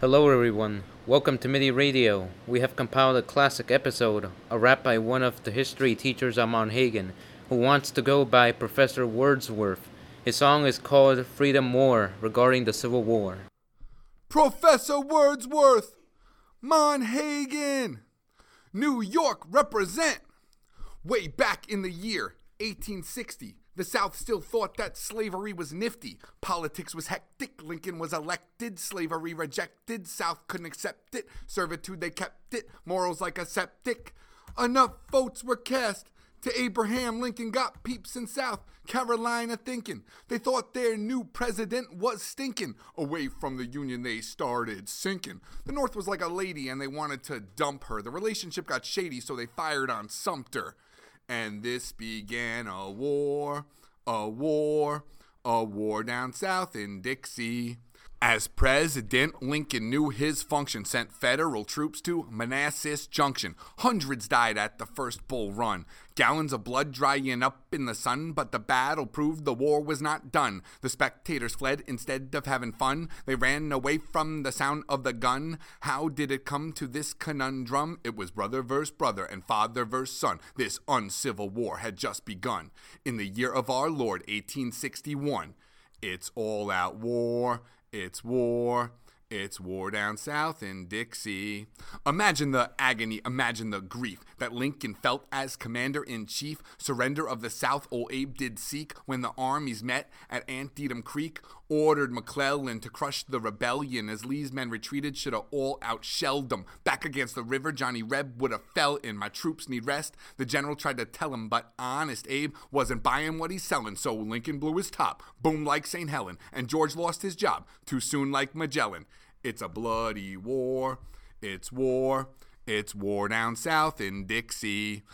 Hello, everyone. Welcome to MIDI Radio. We have compiled a classic episode, a rap by one of the history teachers at Mount Hagen, who wants to go by Professor Wordsworth. His song is called Freedom War, regarding the Civil War. Professor Wordsworth, Monhagen, New York represent. Way back in the year 1860, the South still thought that slavery was nifty. Politics was hectic. Lincoln was elected. Slavery rejected. South couldn't accept it. Servitude, they kept it. Morals like a septic. Enough votes were cast. To Abraham Lincoln got peeps in South Carolina thinking. They thought their new president was stinking. Away from the Union, they started sinking. The North was like a lady and they wanted to dump her. The relationship got shady, so they fired on Sumter. And this began a war, a war, a war down south in Dixie. As President, Lincoln knew his function, sent federal troops to Manassas Junction. Hundreds died at the first Bull Run. Gallons of blood drying up in the sun, but the battle proved the war was not done. The spectators fled instead of having fun. They ran away from the sound of the gun. How did it come to this conundrum? It was brother versus brother and father versus son. This uncivil war had just begun. In the year of our Lord, 1861. It's all out war. It's war. It's war down south in Dixie. Imagine the agony, imagine the grief that Lincoln felt as commander in chief. Surrender of the South, old Abe did seek when the armies met at Antietam Creek. Ordered McClellan to crush the rebellion as Lee's men retreated, should have all outshelled them. Back against the river, Johnny Reb would have fell in. My troops need rest. The general tried to tell him, but honest Abe wasn't buying what he's selling, so Lincoln blew his top. Boom like St. Helen, and George lost his job too soon like Magellan. It's a bloody war. It's war. It's war down south in Dixie.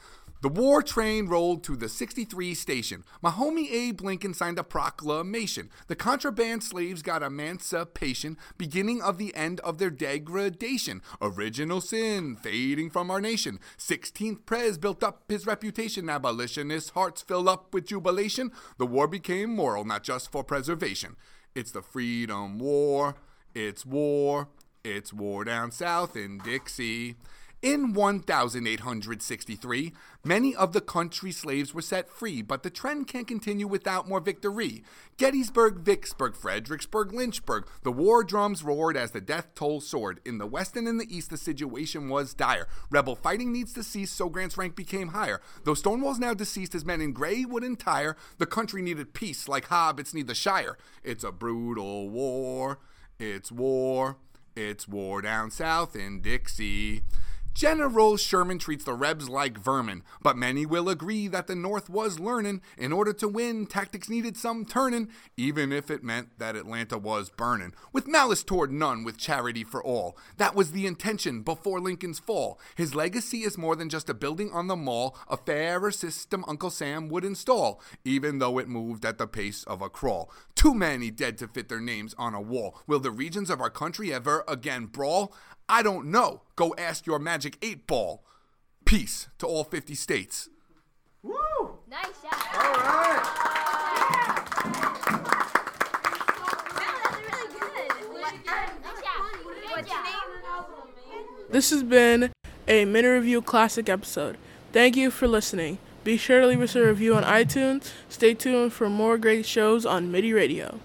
The war train rolled to the 63 station. My homie Abe Lincoln signed a proclamation. The contraband slaves got emancipation, beginning of the end of their degradation. Original sin fading from our nation. 16th Prez built up his reputation. Abolitionists' hearts fill up with jubilation. The war became moral, not just for preservation. It's the Freedom War. It's war. It's war down south in Dixie. In 1863, many of the country's slaves were set free, but the trend can't continue without more victory. Gettysburg, Vicksburg, Fredericksburg, Lynchburg, the war drums roared as the death toll soared. In the west and in the east, the situation was dire. Rebel fighting needs to cease, so Grant's rank became higher. Though Stonewall's now deceased, his men in gray would entire. The country needed peace, like hobbits need the Shire. It's a brutal war. It's war. It's war down south in Dixie. General Sherman treats the Rebs like vermin, but many will agree that the North was learning. In order to win, tactics needed some turning, even if it meant that Atlanta was burning. With malice toward none, with charity for all. That was the intention before Lincoln's fall. His legacy is more than just a building on the mall, a fairer system Uncle Sam would install, even though it moved at the pace of a crawl. Too many dead to fit their names on a wall. Will the regions of our country ever again brawl? I don't know. Go ask your magic eight ball. Peace to all 50 states. Woo! Nice shot. All right. That was really good. Nice job. What's your name? This has been a MIDI Radio Classic episode. Thank you for listening. Be sure to leave us a review on iTunes. Stay tuned for more great shows on MIDI Radio.